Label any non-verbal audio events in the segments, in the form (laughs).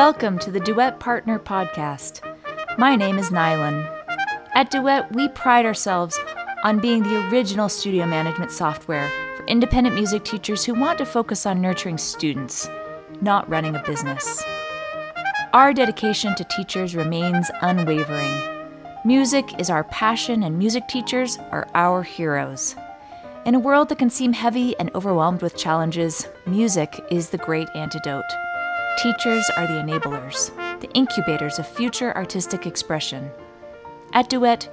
Welcome to the Duet Partner Podcast. My name is Nylan. At Duet, we pride ourselves on being the original studio management software for independent music teachers who want to focus on nurturing students, not running a business. Our dedication to teachers remains unwavering. Music is our passion, and music teachers are our heroes. In a world that can seem heavy and overwhelmed with challenges, music is the great antidote. Teachers are the enablers, the incubators of future artistic expression. At Duet,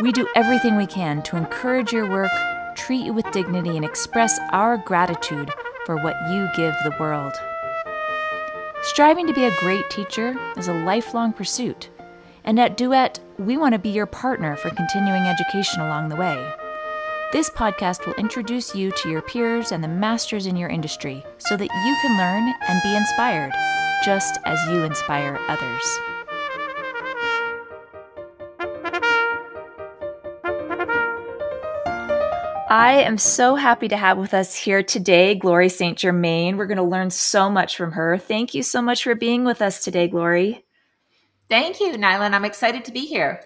we do everything we can to encourage your work, treat you with dignity, and express our gratitude for what you give the world. Striving to be a great teacher is a lifelong pursuit, and at Duet, we want to be your partner for continuing education along the way. This podcast will introduce you to your peers and the masters in your industry so that you can learn and be inspired, just as you inspire others. I am so happy to have with us here today Glory St. Germain. We're going to learn so much from her. Thank you so much for being with us today, Glory. Thank you, Nylan. I'm excited to be here.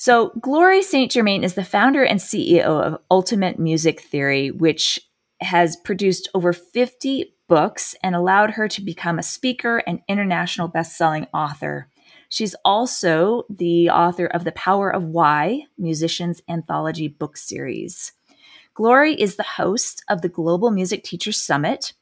So, Glory St. Germain is the founder and CEO of Ultimate Music Theory, which has produced over 50 books and allowed her to become a speaker and international best-selling author. She's also the author of The Power of Why Musicians Anthology book series. Glory is the host of the Global Music Teachers Summit,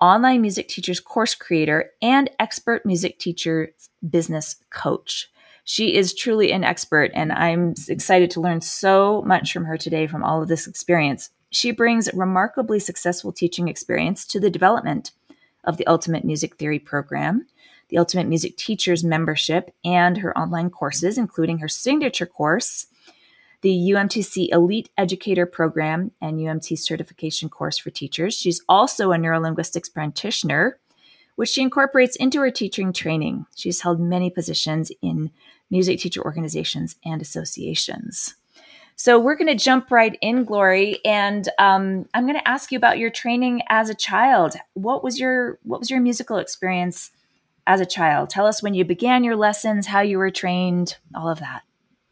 online music teachers course creator, and expert music teacher business coach. She is truly an expert, and I'm excited to learn so much from her today from all of this experience. She brings remarkably successful teaching experience to the development of the Ultimate Music Theory program, the Ultimate Music Teachers membership, and her online courses, including her signature course, the UMTC Elite Educator Program and UMT Certification course for teachers. She's also a neurolinguistics practitioner which she incorporates into her teaching training. She's held many positions in music teacher organizations and associations. So we're going to jump right in, Glory, and um, I'm going to ask you about your training as a child. What was your what was your musical experience as a child? Tell us when you began your lessons, how you were trained, all of that.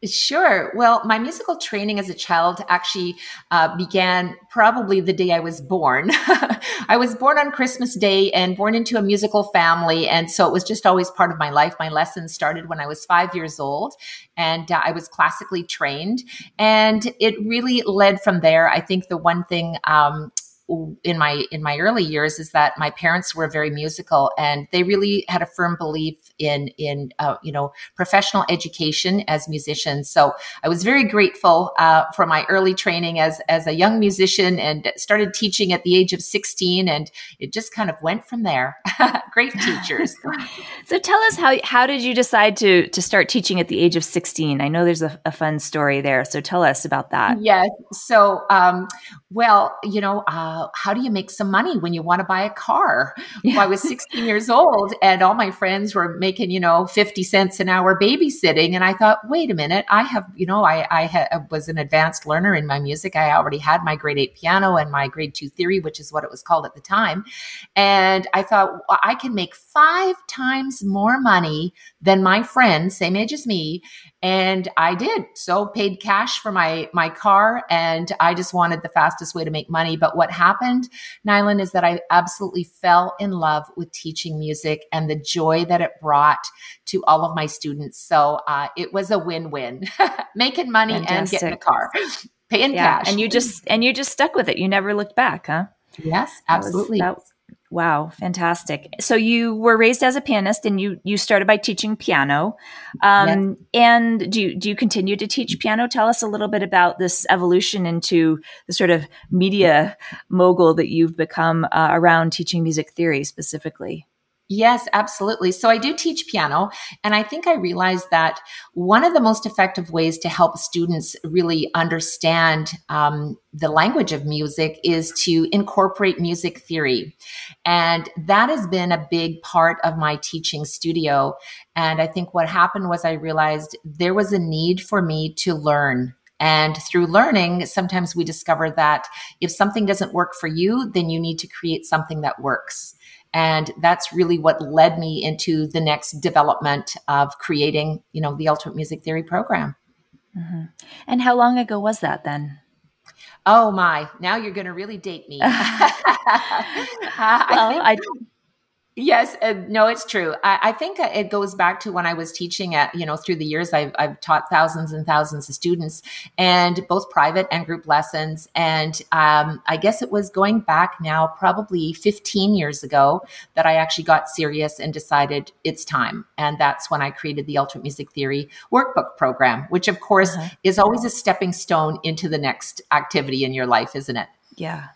Sure. Well, my musical training as a child actually uh, began probably the day I was born. (laughs) I was born on Christmas Day and born into a musical family. And so it was just always part of my life. My lessons started when I was five years old and uh, I was classically trained. And it really led from there. I think the one thing um, in my in my early years is that my parents were very musical and they really had a firm belief in in uh, you know professional education as musicians. So I was very grateful uh, for my early training as as a young musician and started teaching at the age of 16 and it just kind of went from there. (laughs) Great (laughs) teachers. so tell us how how did you decide to to start teaching at the age of 16? I know there's a, a fun story there. So tell us about that. Yes. So um, well, you know. Uh, how do you make some money when you want to buy a car? Yeah. Well, I was 16 years old and all my friends were making, you know, 50 cents an hour babysitting. And I thought, wait a minute, I have, you know, I, I ha- was an advanced learner in my music. I already had my grade eight piano and my grade two theory, which is what it was called at the time. And I thought, well, I can make five times more money than my friends, same age as me, and I did. So paid cash for my my car and I just wanted the fastest way to make money. But what happened, Nylan, is that I absolutely fell in love with teaching music and the joy that it brought to all of my students. So uh, it was a win-win. (laughs) Making money Fantastic. and getting a car. Paying yeah, cash. And you just and you just stuck with it. You never looked back, huh? Yes, absolutely. That was, that, Wow, fantastic! So you were raised as a pianist, and you you started by teaching piano. Um, yes. And do you, do you continue to teach piano? Tell us a little bit about this evolution into the sort of media mogul that you've become uh, around teaching music theory specifically. Yes, absolutely. So I do teach piano, and I think I realized that one of the most effective ways to help students really understand um, the language of music is to incorporate music theory. And that has been a big part of my teaching studio. And I think what happened was I realized there was a need for me to learn And through learning, sometimes we discover that if something doesn't work for you, then you need to create something that works. And that's really what led me into the next development of creating, you know, the Ultimate Music Theory program. Mm-hmm. And how long ago was that then? Oh my! Now you're going to really date me. (laughs) (laughs) well, I, I Yes, uh, no, it's true. I, I, think it goes back to when I was teaching at, you know, through the years, I've, I've, taught thousands and thousands of students and both private and group lessons. And um, I guess it was going back now, probably 15 years ago, that I actually got serious and decided it's time. And that's when I created the Ultimate Music Theory workbook program, which of course uh-huh. is always a stepping stone into the next activity in your life, isn't it? Yeah.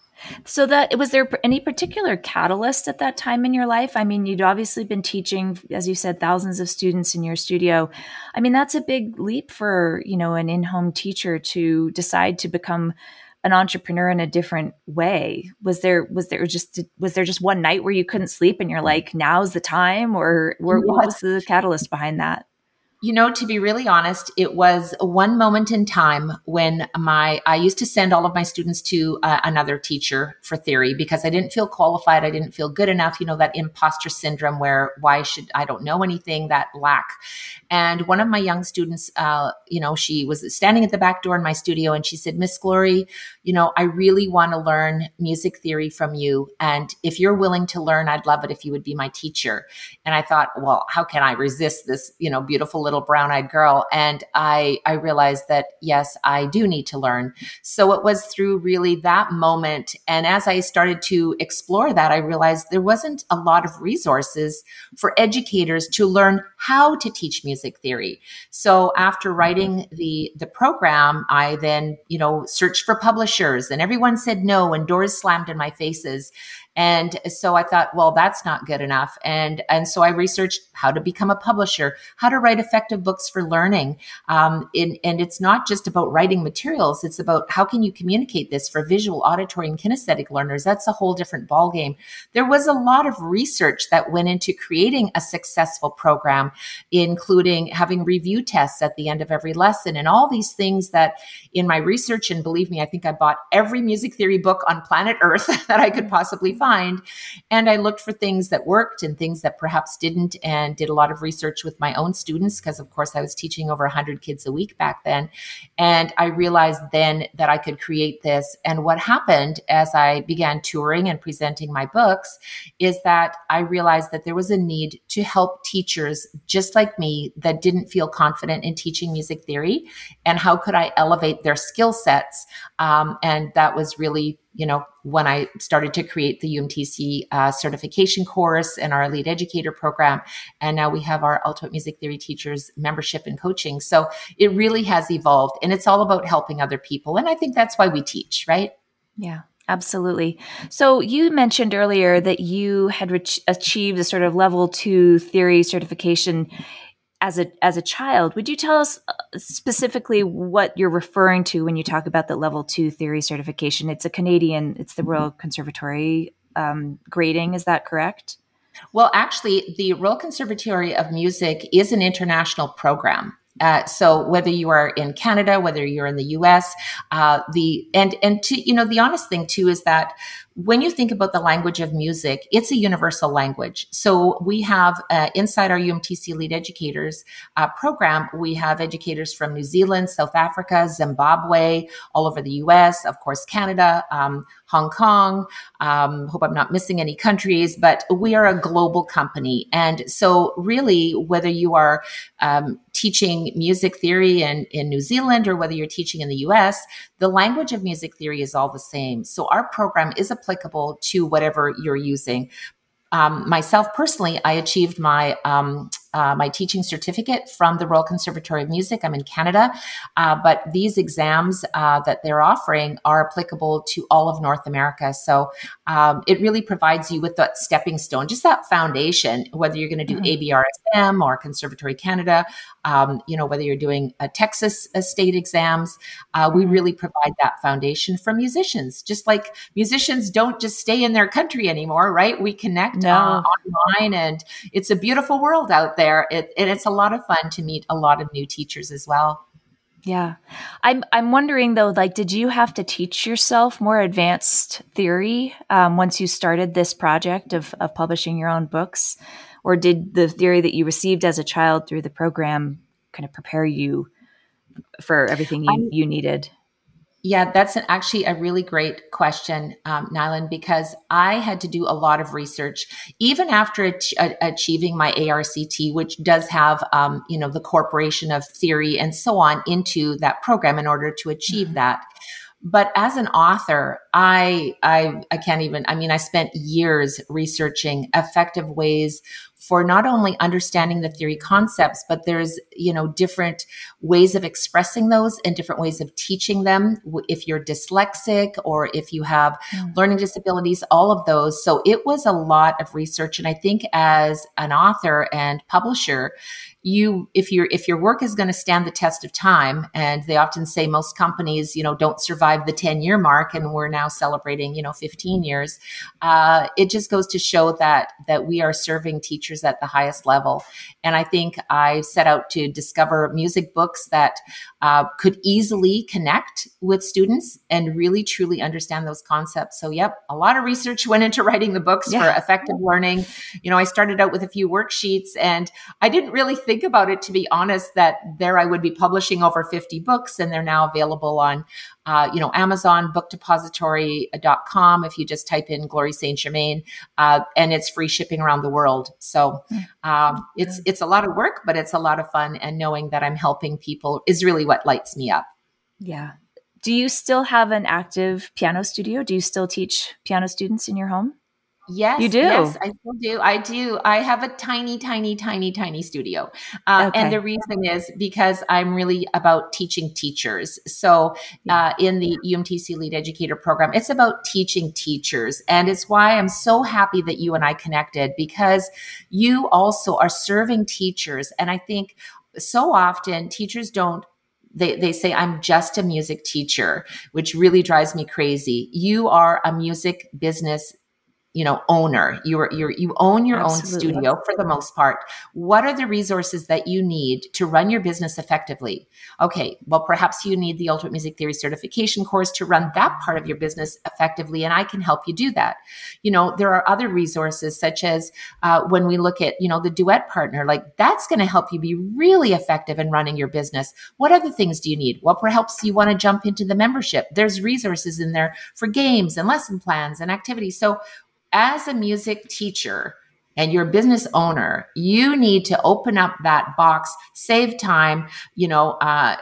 So that was there any particular catalyst at that time in your life? I mean, you'd obviously been teaching, as you said, thousands of students in your studio. I mean, that's a big leap for you know an in-home teacher to decide to become an entrepreneur in a different way. Was there was there just was there just one night where you couldn't sleep and you're mm. like, now's the time, or, or what was the catalyst behind that? You know, to be really honest, it was one moment in time when my I used to send all of my students to uh, another teacher for theory because I didn't feel qualified, I didn't feel good enough, you know, that imposter syndrome where why should I don't know anything, that lack. And one of my young students uh, you know, she was standing at the back door in my studio and she said, "Miss Glory, you know, I really want to learn music theory from you. And if you're willing to learn, I'd love it if you would be my teacher." And I thought, well, how can I resist this, you know, beautiful little little brown-eyed girl? And i i realized that yes i do need to learn. So it was through really that moment. And as i started to explore that i realized there wasn't a lot of resources for educators to learn how to teach music theory. So after writing the the program i then you know searched for publishers and everyone said no and doors slammed in my faces and so I thought, well, that's not good enough. And, and so I researched how to become a publisher, how to write effective books for learning. Um, in, and it's not just about writing materials. It's about how can you communicate this for visual, auditory, and kinesthetic learners. That's a whole different ballgame. There was a lot of research that went into creating a successful program, including having review tests at the end of every lesson and all these things that in my research, and believe me, I think I bought every music theory book on planet Earth (laughs) that I could possibly find find. And I looked for things that worked and things that perhaps didn't, and did a lot of research with my own students because, of course, I was teaching over 100 kids a week back then. And I realized then that I could create this. And what happened as I began touring and presenting my books is that I realized that there was a need to help teachers just like me that didn't feel confident in teaching music theory. And how could I elevate their skill sets? Um, and that was really you know, when I started to create the UMTC uh, certification course and our Elite Educator program. And now we have our Ultimate Music Theory Teachers membership and coaching. So it really has evolved and it's all about helping other people. And I think that's why we teach, right? Yeah. Absolutely. So you mentioned earlier that you had re- achieved a sort of level two theory certification as a as a child. Would you tell us uh, specifically what you're referring to when you talk about the level two theory certification? It's a Canadian. It's the Royal Conservatory um, grading. Is that correct? Well, actually, the Royal Conservatory of Music is an international program. Uh, so whether you are in Canada, whether you're in the U.S., uh, the and and to, you know the honest thing too is that when you think about the language of music, it's a universal language. So we have uh, inside our UMTC Elite Educators uh, program, we have educators from New Zealand, South Africa, Zimbabwe, all over the US, of course, Canada, um, Hong Kong. Um, hope I'm not missing any countries, but we are a global company. And so, really, whether you are um, teaching music theory in, in New Zealand or whether you're teaching in the US, the language of music theory is all the same. So, our program is applicable to whatever you're using. Um, myself personally, I achieved my um, uh, my teaching certificate from the Royal Conservatory of Music. I'm in Canada, uh, but these exams uh, that they're offering are applicable to all of North America. So um, it really provides you with that stepping stone, just that foundation, whether you're going to do mm-hmm. ABRSM or Conservatory Canada, um, you know, whether you're doing a Texas state exams, uh, we mm-hmm. really provide that foundation for musicians. Just like musicians don't just stay in their country anymore, right? We connect no. Uh, online, and it's a beautiful world out there there. It, and it's a lot of fun to meet a lot of new teachers as well. Yeah. I'm I'm wondering though, like, did you have to teach yourself more advanced theory um, once you started this project of of publishing your own books? Or did the theory that you received as a child through the program kind of prepare you for everything you, you needed? Yeah, that's an, actually a really great question, um, Nylan, because I had to do a lot of research even after ach- achieving my ARCT, which does have, um, you know, the corporation of theory and so on into that program in order to achieve mm-hmm. that. But as an author, I, I, I can't even, I mean, I spent years researching effective ways for not only understanding the theory concepts, but there's, you know, different ways of expressing those and different ways of teaching them. If you're dyslexic or if you have mm. learning disabilities, all of those. So it was a lot of research. And I think as an author and publisher, you if your if your work is going to stand the test of time and they often say most companies you know don't survive the 10 year mark and we're now celebrating you know 15 years uh, it just goes to show that that we are serving teachers at the highest level. And i think i set out to discover music books that uh, could easily connect with students and really truly understand those concepts. So yep a lot of research went into writing the books yeah. for effective learning. You know i started out with a few worksheets and i didn't really think think about it, to be honest, that there I would be publishing over 50 books and they're now available on, uh, you know, Amazon, bookdepository.com if you just type in Glory Saint Germain, uh, and it's free shipping around the world. So hmm. um, it's, it's a lot of work, but it's a lot of fun. And knowing that I'm helping people is really what lights me up. Yeah. Do you still have an active piano studio? Do you still teach piano students in your home? Yes, you do. Yes, I still do. I do. I have a tiny, tiny, tiny, tiny studio, uh, okay. and the reason is because I'm really about teaching teachers. So, uh, in the UMTC Elite Educator program, it's about teaching teachers, and it's why I'm so happy that you and I connected because you also are serving teachers, and I think so often teachers don't they, they say i'm just a music teacher which really drives me crazy you are a music business you know owner. You're, you're you own your Absolutely. own studio for the most part. What are the resources that you need to run your business effectively? Okay well perhaps you need the ultimate music theory certification course to run that part of your business effectively and i can help you do that. You know there are other resources such as uh, when we look at you know the duet partner like that's going to help you be really effective in running your business. What other things do you need? Well perhaps you want to jump into the membership. There's resources in there for games and lesson plans and activities. So as a music teacher and you're a business owner, you need to open up that box, save time, you know, uh,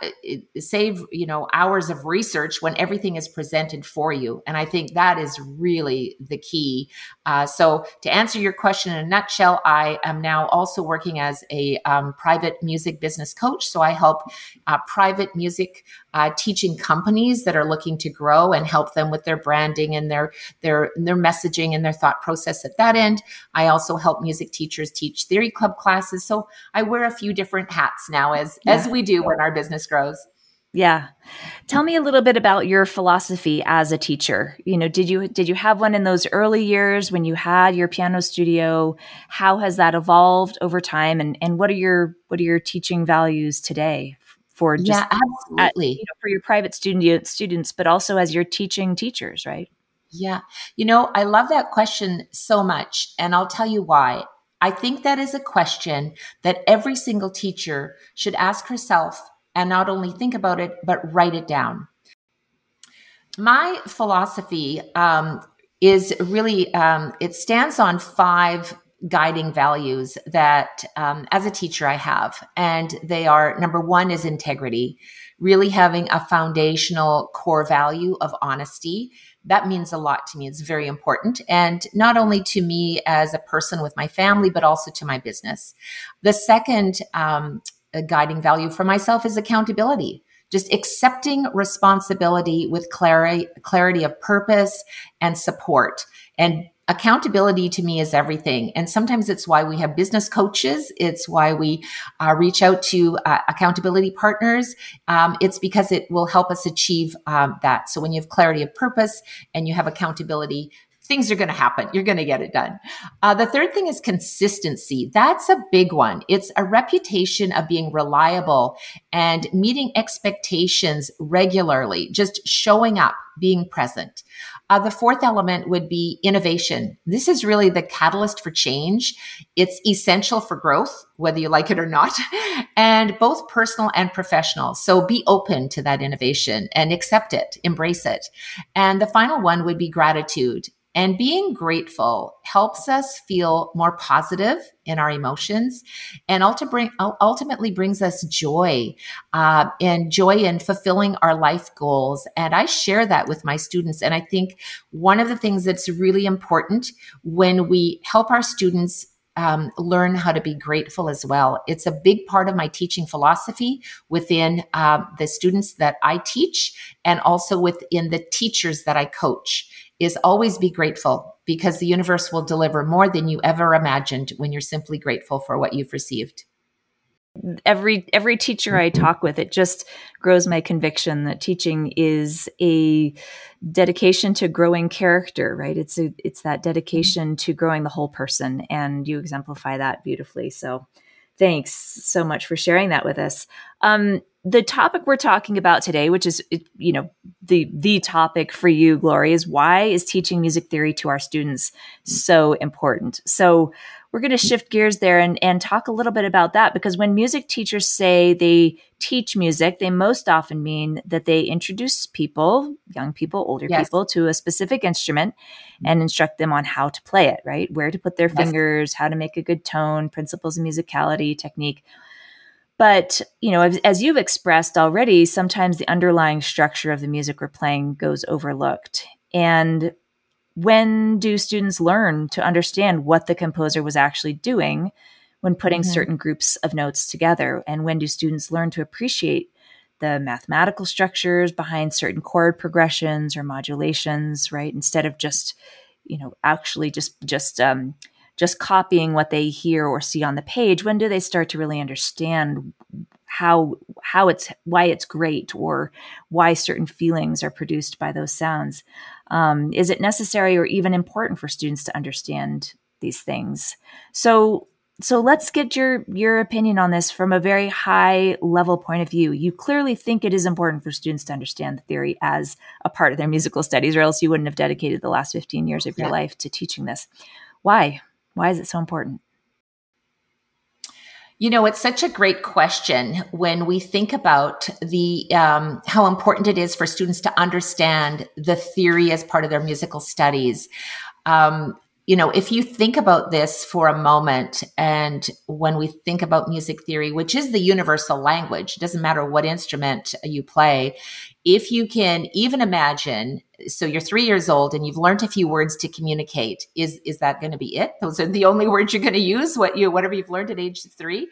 save, you know, hours of research when everything is presented for you. And I think that is really the key. Uh, so to answer your question in a nutshell, I am now also working as a um, private music business coach. So I help uh, private music uh, teaching companies that are looking to grow and help them with their branding and their their their messaging and their thought process at that end. I also help music teachers teach theory club classes. So I wear a few different hats now as yeah. as we do when our business grows. Yeah. Tell me a little bit about your philosophy as a teacher. You know, did you did you have one in those early years when you had your piano studio? How has that evolved over time and and what are your what are your teaching values today? For just yeah, absolutely. At, you know, for your private student students, but also as you're teaching teachers, right? Yeah. You know, I love that question so much. And I'll tell you why. I think that is a question that every single teacher should ask herself and not only think about it, but write it down. My philosophy um, is really, um, it stands on five guiding values that um, as a teacher I have. And they are number one is integrity, really having a foundational core value of honesty. That means a lot to me. It's very important. And not only to me as a person with my family, but also to my business. The second um, guiding value for myself is accountability just accepting responsibility with clarity, clarity of purpose and support and accountability to me is everything. And sometimes it's why we have business coaches. It's why we uh, reach out to uh, accountability partners. Um, it's because it will help us achieve um, that. So when you have clarity of purpose and you have accountability, things are going to happen. You're going to get it done. Uh, the third thing is consistency. That's a big one. It's a reputation of being reliable and meeting expectations regularly, just showing up, being present. Uh, the fourth element would be innovation. This is really the catalyst for change. It's essential for growth, whether you like it or not, (laughs) and both personal and professional. So be open to that innovation and accept it, embrace it. And the final one would be gratitude. And being grateful helps us feel more positive in our emotions and ultimately brings us joy uh, and joy in fulfilling our life goals. And I share that with my students. And I think one of the things that's really important when we help our students um, learn how to be grateful as well. It's a big part of my teaching philosophy within uh, the students that I teach and also within the teachers that I coach is always be grateful because the universe will deliver more than you ever imagined when you're simply grateful for what you've received. Every every teacher i talk with it just grows my conviction that teaching is a dedication to growing character right? It's a it's that dedication to growing the whole person and you exemplify that beautifully. So thanks so much for sharing that with us. Um, the topic we're talking about today, which is you know the the topic for you, Glory, is why is teaching music theory to our students so important? So we're going to shift gears there and, and talk a little bit about that because when music teachers say they teach music, they most often mean that they introduce people, young people, older yes. people, to a specific instrument mm-hmm. and instruct them on how to play it, right? Where to put their yes. fingers, how to make a good tone, principles of musicality, technique but, you know, as, as, you've expressed already, sometimes the underlying structure of the music we're playing goes overlooked. And when do students learn to understand what the composer was actually doing when putting mm-hmm. certain groups of notes together? And when do students learn to appreciate the mathematical structures behind certain chord progressions or modulations, right? Instead of just, you know, actually just just um, just copying what they hear or see on the page when do they start to really understand how how it's why it's great or why certain feelings are produced by those sounds? Um, is it necessary or even important for students to understand these things? So so let's get your your opinion on this from a very high level point of view. You clearly think it is important for students to understand the theory as a part of their musical studies or else you wouldn't have dedicated the last 15 years of your yeah. life to teaching this. Why why is it so important? You know, it's such a great question when we think about the um, how important it is for students to understand the theory as part of their musical studies. Um, you know, if you think about this for a moment, and when we think about music theory, which is the universal language, it doesn't matter what instrument you play, if you can even imagine, so you're three years old and you've learned a few words to communicate, is is that going to be it? Those are the (laughs) only words you're going to use. What you whatever you've learned at age three.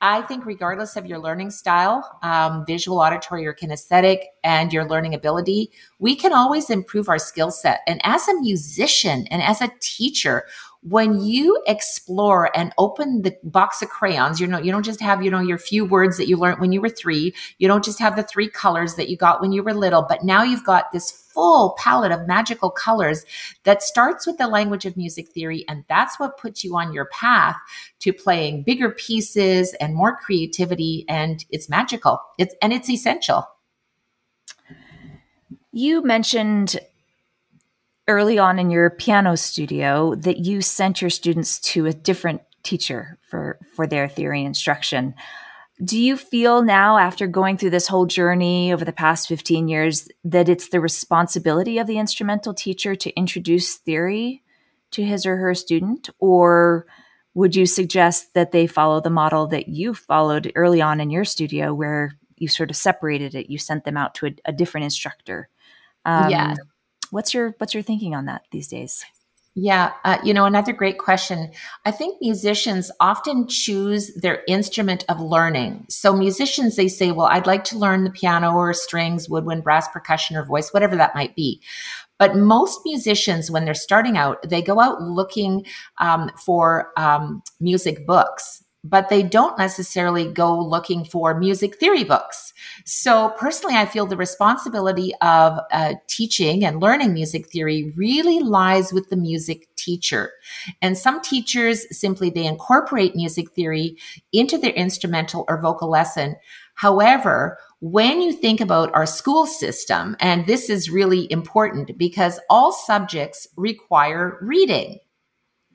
I think, regardless of your learning style, um, visual, auditory, or kinesthetic, and your learning ability, we can always improve our skill set. And as a musician and as a teacher, when you explore and open the box of crayons, you know, you don't just have, you know, your few words that you learned when you were three. You don't just have the three colors that you got when you were little, but now you've got this full palette of magical colors that starts with the language of music theory. And that's what puts you on your path to playing bigger pieces and more creativity. And it's magical. It's, and it's essential. You mentioned early on in your piano studio that you sent your students to a different teacher for for their theory instruction. Do you feel now after going through this whole journey over the past 15 years that it's the responsibility of the instrumental teacher to introduce theory to his or her student? Or would you suggest that they follow the model that you followed early on in your studio where you sort of separated it you sent them out to a, a different instructor? Um, yeah What's your what's your thinking on that these days? Yeah, uh, you know, another great question. I think musicians often choose their instrument of learning. So, musicians, they say, Well, I'd like to learn the piano or strings, woodwind, brass, percussion, or voice, whatever that might be. But most musicians, when they're starting out, they go out looking um, for um, music books but they don't necessarily go looking for music theory books. So, personally, I feel the responsibility of uh, teaching and learning music theory really lies with the music teacher. And some teachers simply they incorporate music theory into their instrumental or vocal lesson. However, when you think about our school system, and this is really important because all subjects require reading.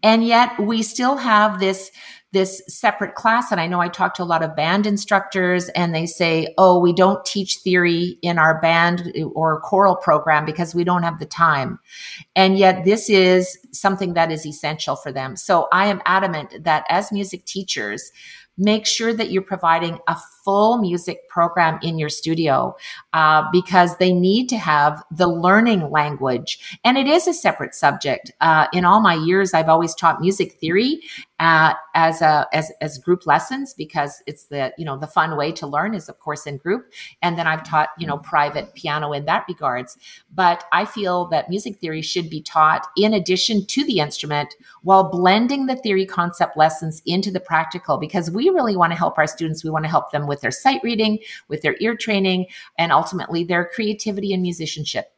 And yet we still have this this separate class. And I know I talk to a lot of band instructors and they say, oh, we don't teach theory in our band or choral program because we don't have the time. And yet this is something that is essential for them. So I am adamant that as music teachers, make sure that you're providing a full music program in your studio uh, because they need to have the learning language. And it is a separate subject. Uh, in all my years i've always taught music theory uh, as a as, as group lessons because it's the you know the fun way to learn is of course in group and then i've taught you know private piano in that regards but i feel that music theory should be taught in addition to the instrument while blending the theory concept lessons into the practical because we really want to help our students we want to help them with their sight reading, with their ear training, and ultimately their creativity and musicianship.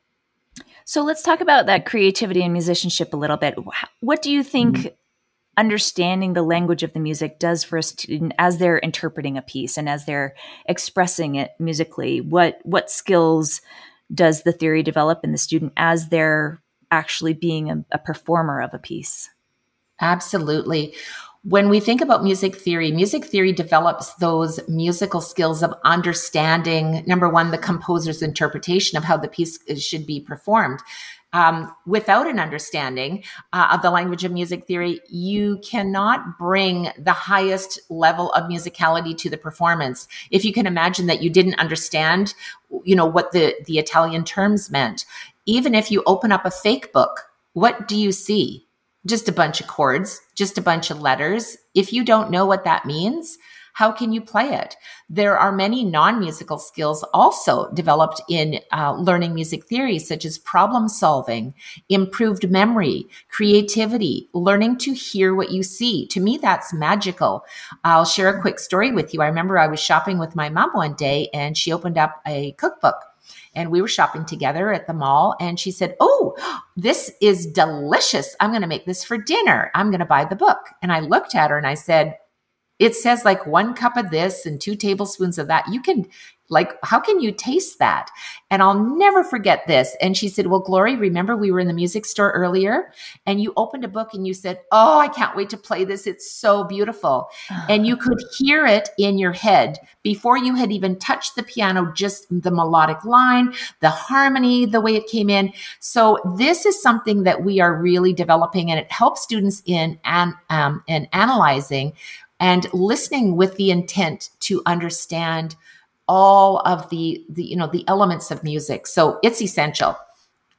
So let's talk about that creativity and musicianship a little bit. What do you think mm-hmm. Understanding the language of the music does for a student as they're interpreting a piece and as they're expressing it musically? What what skills does the theory develop in the student as they're actually being a, a performer of a piece? Absolutely when we think about music theory, music theory develops those musical skills of understanding, number one, the composer's interpretation of how the piece should be performed. Um, without an understanding uh, of the language of music theory, you cannot bring the highest level of musicality to the performance. If you can imagine that you didn't understand, you know, what the, the Italian terms meant, even if you open up a fake book, what do you see? just a bunch of chords, just a bunch of letters. If you don't know what that means, how can you play it? There are many non musical skills also developed in uh, learning music theory, such as problem solving, improved memory, creativity, learning to hear what you see. To me, that's magical. I'll share a quick story with you. I remember I was shopping with my mom one day and she opened up a cookbook and we were shopping together at the mall and she said oh this is delicious i'm going to make this for dinner i'm going to buy the book and i looked at her and i said it says like one cup of this and two tablespoons of that you can like, how can you taste that? And I'll never forget this. And she said, Well, Glory, remember we were in the music store earlier and you opened a book and you said, Oh, I can't wait to play this. It's so beautiful. and you could hear it in your head before you had even touched the piano, just the melodic line, the harmony, the way it came in. So, this is something that we are really developing and it helps students in, an, um, in analyzing and listening with the intent to understand all of the, the you know the elements of music. So it's essential.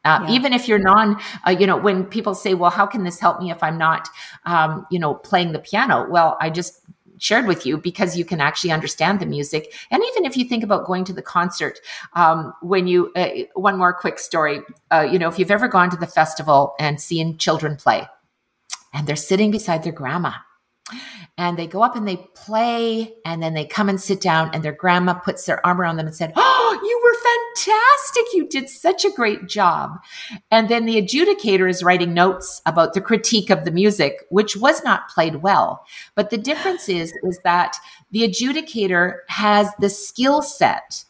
Uh, yeah. even if you're non uh, you know when people say well how can this help me if i'm not um, you know playing the piano? Well i just shared with you because you can actually understand the music. And even if you think about going to the concert um, when you uh, one more quick story. Uh, you know if you've ever gone to the festival and seen children play and they're sitting beside their grandma and they go up and they play and then they come and sit down and their grandma puts their arm around them and said oh you were fantastic. You did such a great job. And then the adjudicator is writing notes about the critique of the music which was not played well. But the difference is is that the adjudicator has the skill set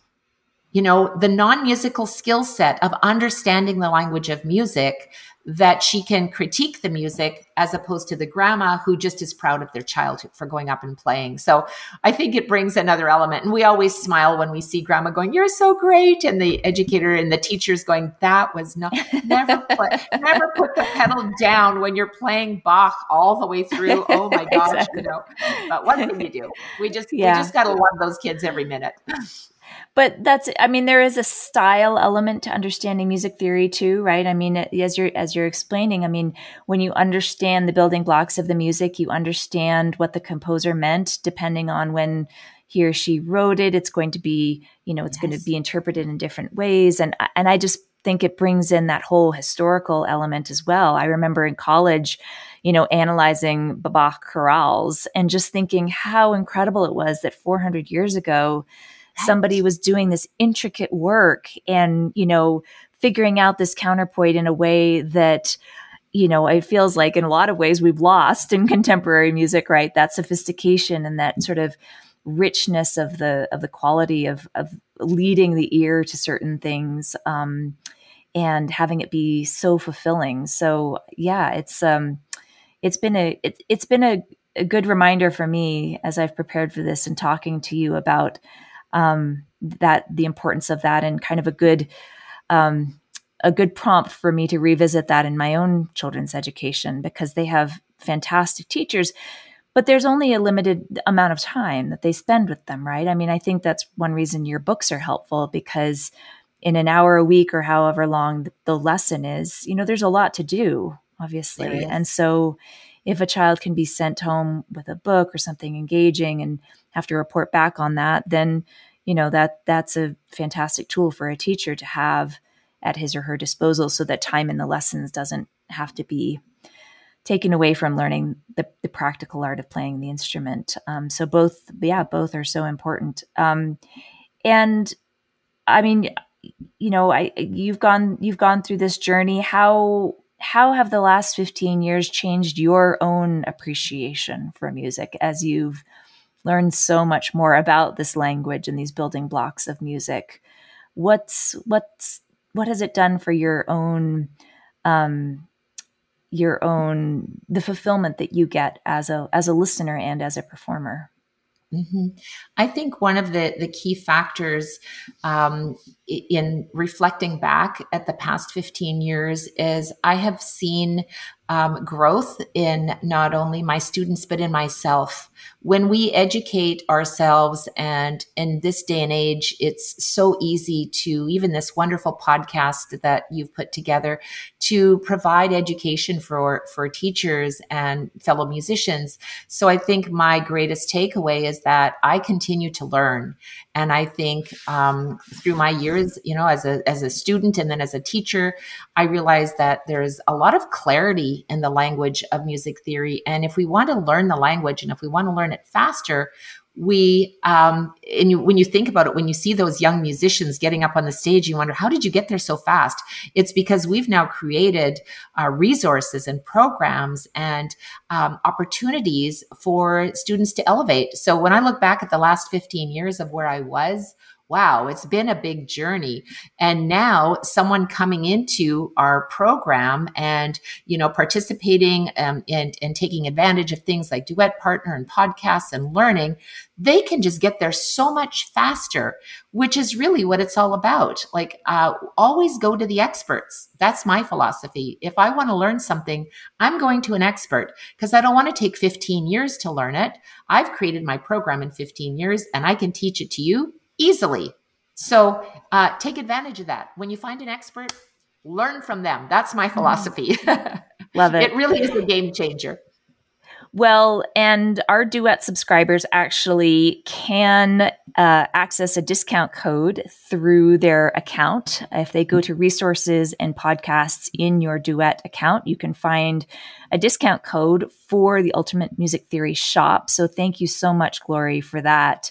you know the non-musical skill set of understanding the language of music that she can critique the music as opposed to the grandma who just is proud of their child for going up and playing. So I think it brings another element. And we always smile when we see grandma going, You're so great. And the educator and the teachers going, That was not never (laughs) put never put the pedal down when you're playing Bach all the way through. Oh my gosh, exactly. you know. But what can you do? We just yeah. we just gotta love those kids every minute but that's i mean there is a style element to understanding music theory too right? I mean as you're as you're explaining i mean when you understand the building blocks of the music you understand what the composer meant depending on when he or she wrote it. It's going to be you know it's yes. going to be interpreted in different ways. And and i just think it brings in that whole historical element as well. I remember in college you know, analyzing Bach chorales and just thinking how incredible it was that 400 years ago, somebody was doing this intricate work and, you know, figuring out this counterpoint in a way that, you know, it feels like in a lot of ways we've lost in (laughs) contemporary music, right? That sophistication and that sort of richness of the of the quality of of leading the ear to certain things um, and having it be so fulfilling. So yeah, it's um, it's been a it, it's been a, a good reminder for me as I've prepared for this and talking to you about um, that the importance of that and kind of a good um, a good prompt for me to revisit that in my own children's education because they have fantastic teachers but there's only a limited amount of time that they spend with them right? I mean i think that's one reason your books are helpful because in an hour a week or however long the, the lesson is you know there's a lot to do obviously. And so if a child can be sent home with a book or something engaging and have to report back on that then you know that that's a fantastic tool for a teacher to have at his or her disposal so that time in the lessons doesn't have to be taken away from learning the, the practical art of playing the instrument. Um, so both yeah both are so important. Um, and i mean you know i you've gone you've gone through this journey. How how have the last 15 years changed your own appreciation for music as you've learned so much more about this language and these building blocks of music. What's what's what has it done for your own um, your own the fulfillment that you get as a as a listener and as a performer? Mm-hmm. I think one of the the key factors um, in reflecting back at the past 15 years is I have seen um, growth in not only my students but in myself. When we educate ourselves and in this day and age it's so easy to even this wonderful podcast that you've put together to provide education for for teachers and fellow musicians. So i think my greatest takeaway is that i continue to learn and i think um, through my years you know as a as a student and then as a teacher i realized that there's a lot of clarity in the language of music theory. And if we want to learn the language and if we want to learn it faster, we um, and you, when you think about it when you see those young musicians getting up on the stage you wonder how did you get there so fast? It's because we've now created uh, resources and programs and um, opportunities for students to elevate. So when i look back at the last 15 years of where i was wow, it's been a big journey. And now someone coming into our program and, you know, participating um, and, and taking advantage of things like Duet Partner and podcasts and learning, they can just get there so much faster, which is really what it's all about. Like, uh, always go to the experts. That's my philosophy. If I want to learn something, I'm going to an expert because I don't want to take 15 years to learn it. I've created my program in 15 years and I can teach it to you easily. So uh, take advantage of that. When you find an expert, learn from them. That's my philosophy. (laughs) Love it. It really is a game changer. Well, and our Duet subscribers actually can uh, access a discount code through their account. If they go to resources and podcasts in your Duet account, you can find a discount code for the Ultimate Music Theory shop. So thank you so much, Glory, for that.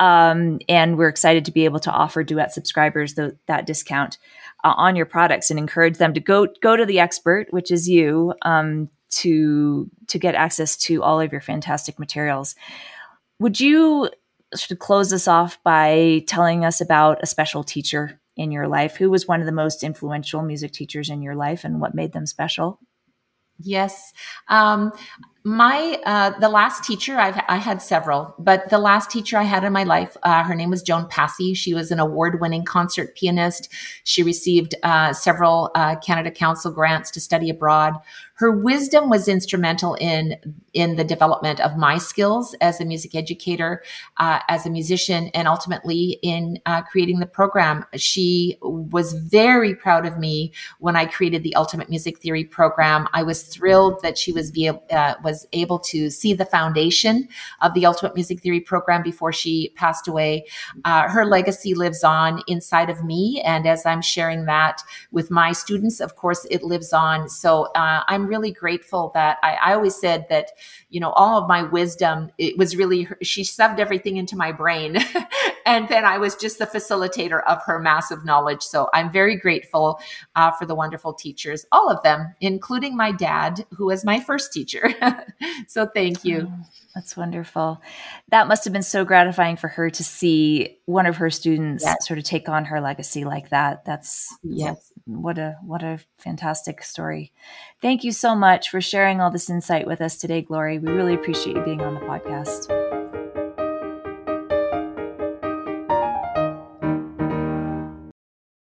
Um, and we're excited to be able to offer Duet subscribers the, that discount uh, on your products and encourage them to go go to the expert, which is you, um, to to get access to all of your fantastic materials. Would you sort of close this off by telling us about a special teacher in your life? Who was one of the most influential music teachers in your life, and what made them special? Yes. Um, my uh, the last teacher I've I had several, but the last teacher I had in my life, uh, her name was Joan Passy. She was an award-winning concert pianist. She received uh, several uh, Canada Council grants to study abroad. Her wisdom was instrumental in in the development of my skills as a music educator, uh, as a musician, and ultimately in uh, creating the program. She was very proud of me when I created the Ultimate Music Theory program. I was thrilled that she was via, was able to see the foundation of the Ultimate Music Theory program before she passed away. Uh, her legacy lives on inside of me. And as I'm sharing that with my students, of course, it lives on. So uh, I'm really grateful that I, I always said that, you know, all of my wisdom, it was really, she shoved everything into my brain. (laughs) and then I was just the facilitator of her massive knowledge. So I'm very grateful uh, for the wonderful teachers, all of them, including my dad, who was my first teacher. (laughs) so thank you. Oh, that's wonderful. That must have been so gratifying for her to see one of her students yes. sort of take on her legacy like that. That's yes. What a what a fantastic story. Thank you so much for sharing all this insight with us today, Glory. We really appreciate you being on the podcast.